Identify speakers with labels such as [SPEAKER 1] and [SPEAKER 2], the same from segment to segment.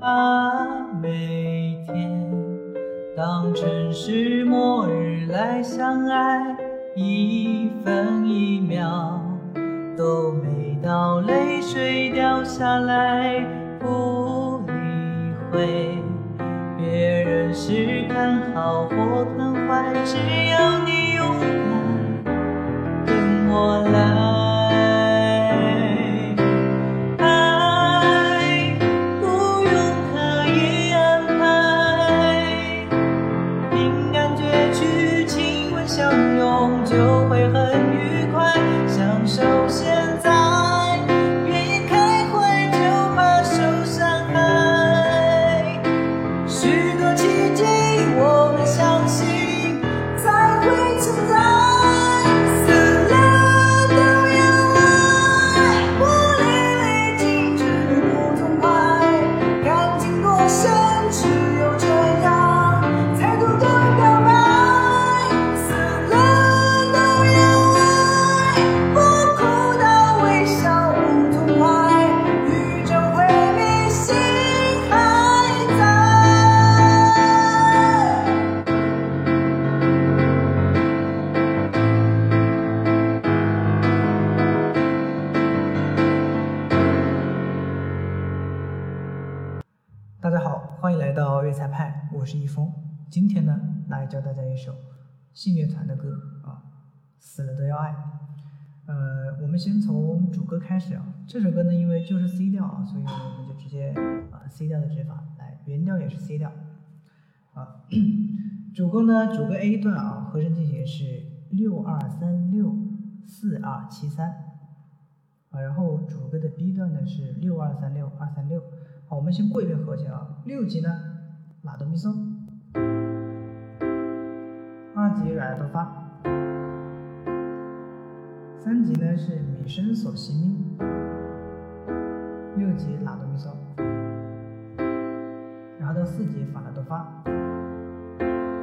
[SPEAKER 1] 把每天当成是末日来相爱一分一秒都美到泪水掉下来不理会。别人是看好或看坏只大家好，欢迎来到粤菜派，我是一峰。今天呢，来教大家一首信乐团的歌啊，死了都要爱。呃，我们先从主歌开始啊。这首歌呢，因为就是 C 调啊，所以我们就直接啊 C 调的指法来，原调也是 C 调啊。主歌呢，主歌 A 段啊，和声进行是六二三六四二七三啊，然后主歌的 B 段呢是六二三六二三六。好，我们先过一遍和弦啊。六级呢，拉哆咪嗦；二级来哆发；三级呢是米升索西咪；六级拉哆咪嗦；然后到四级法拉哆发；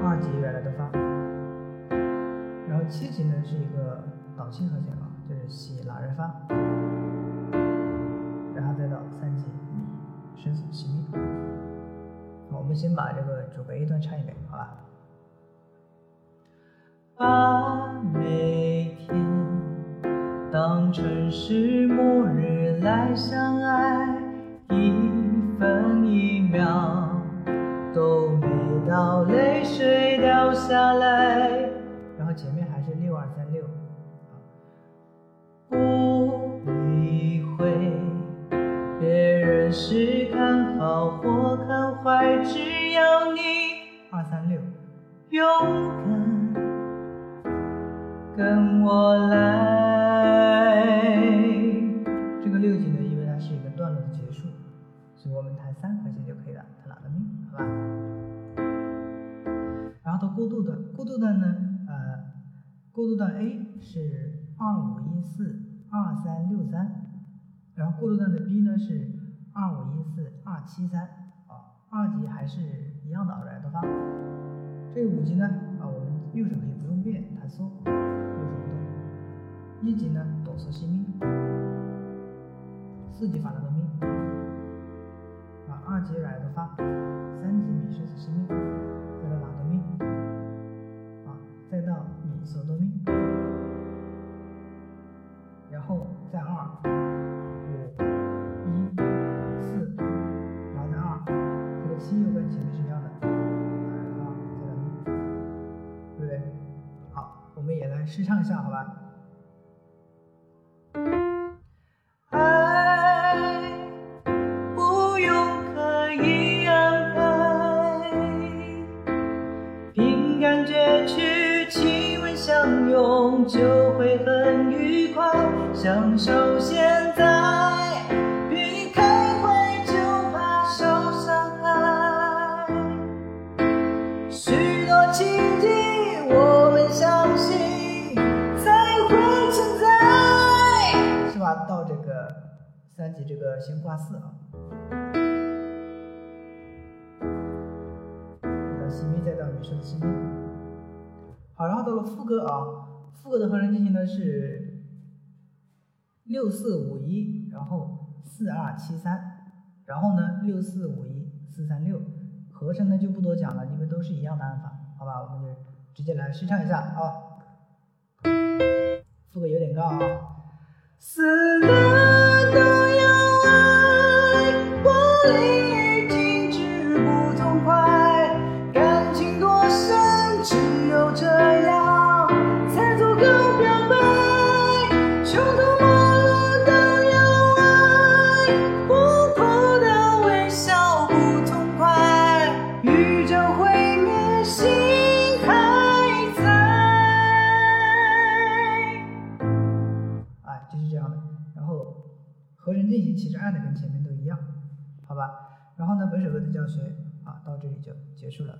[SPEAKER 1] 二级软来哆发；然后七级呢是一个导七和弦啊，就是西拉瑞发，然后再到三级。我们先把这个主歌 A 段唱一遍，好吧？把每天当成是末日来相爱，是看好或看坏，只要你二三六勇敢跟我来。这个六级呢，因为它是一个段落的结束，所以我们弹三和弦就可以了，弹哪个咪，好吧？然后到过渡段，过渡段呢，呃，过渡段 A 是二五一四二三六三。然后过渡段的 B 呢是二五一四二七三啊，二级还是一样的软哆发。这个五级呢啊，我们右手可以不用变，弹嗦，右手不动。一级呢哆嗦西咪，四级发拉哆咪，啊，二级软哆发，三级米升索西咪，再到拉哆咪，啊，再到米嗦哆咪，然后再二。试唱一下，好吧？爱不用刻意安排，凭感觉去亲吻相拥，就会很愉快，享受现在。到这个三级这个先挂四啊，那新咪再到女声的新咪。好，然后到了副歌啊，副歌的和声进行呢是六四五一，然后四二七三，然后呢六四五一四三六，和声呢就不多讲了，因为都是一样的按法，好吧，我们就直接来试唱一下啊。副歌有点高啊。死了运行其实按的跟前面都一样好吧？然后呢本首歌的教学啊到这里就结束了。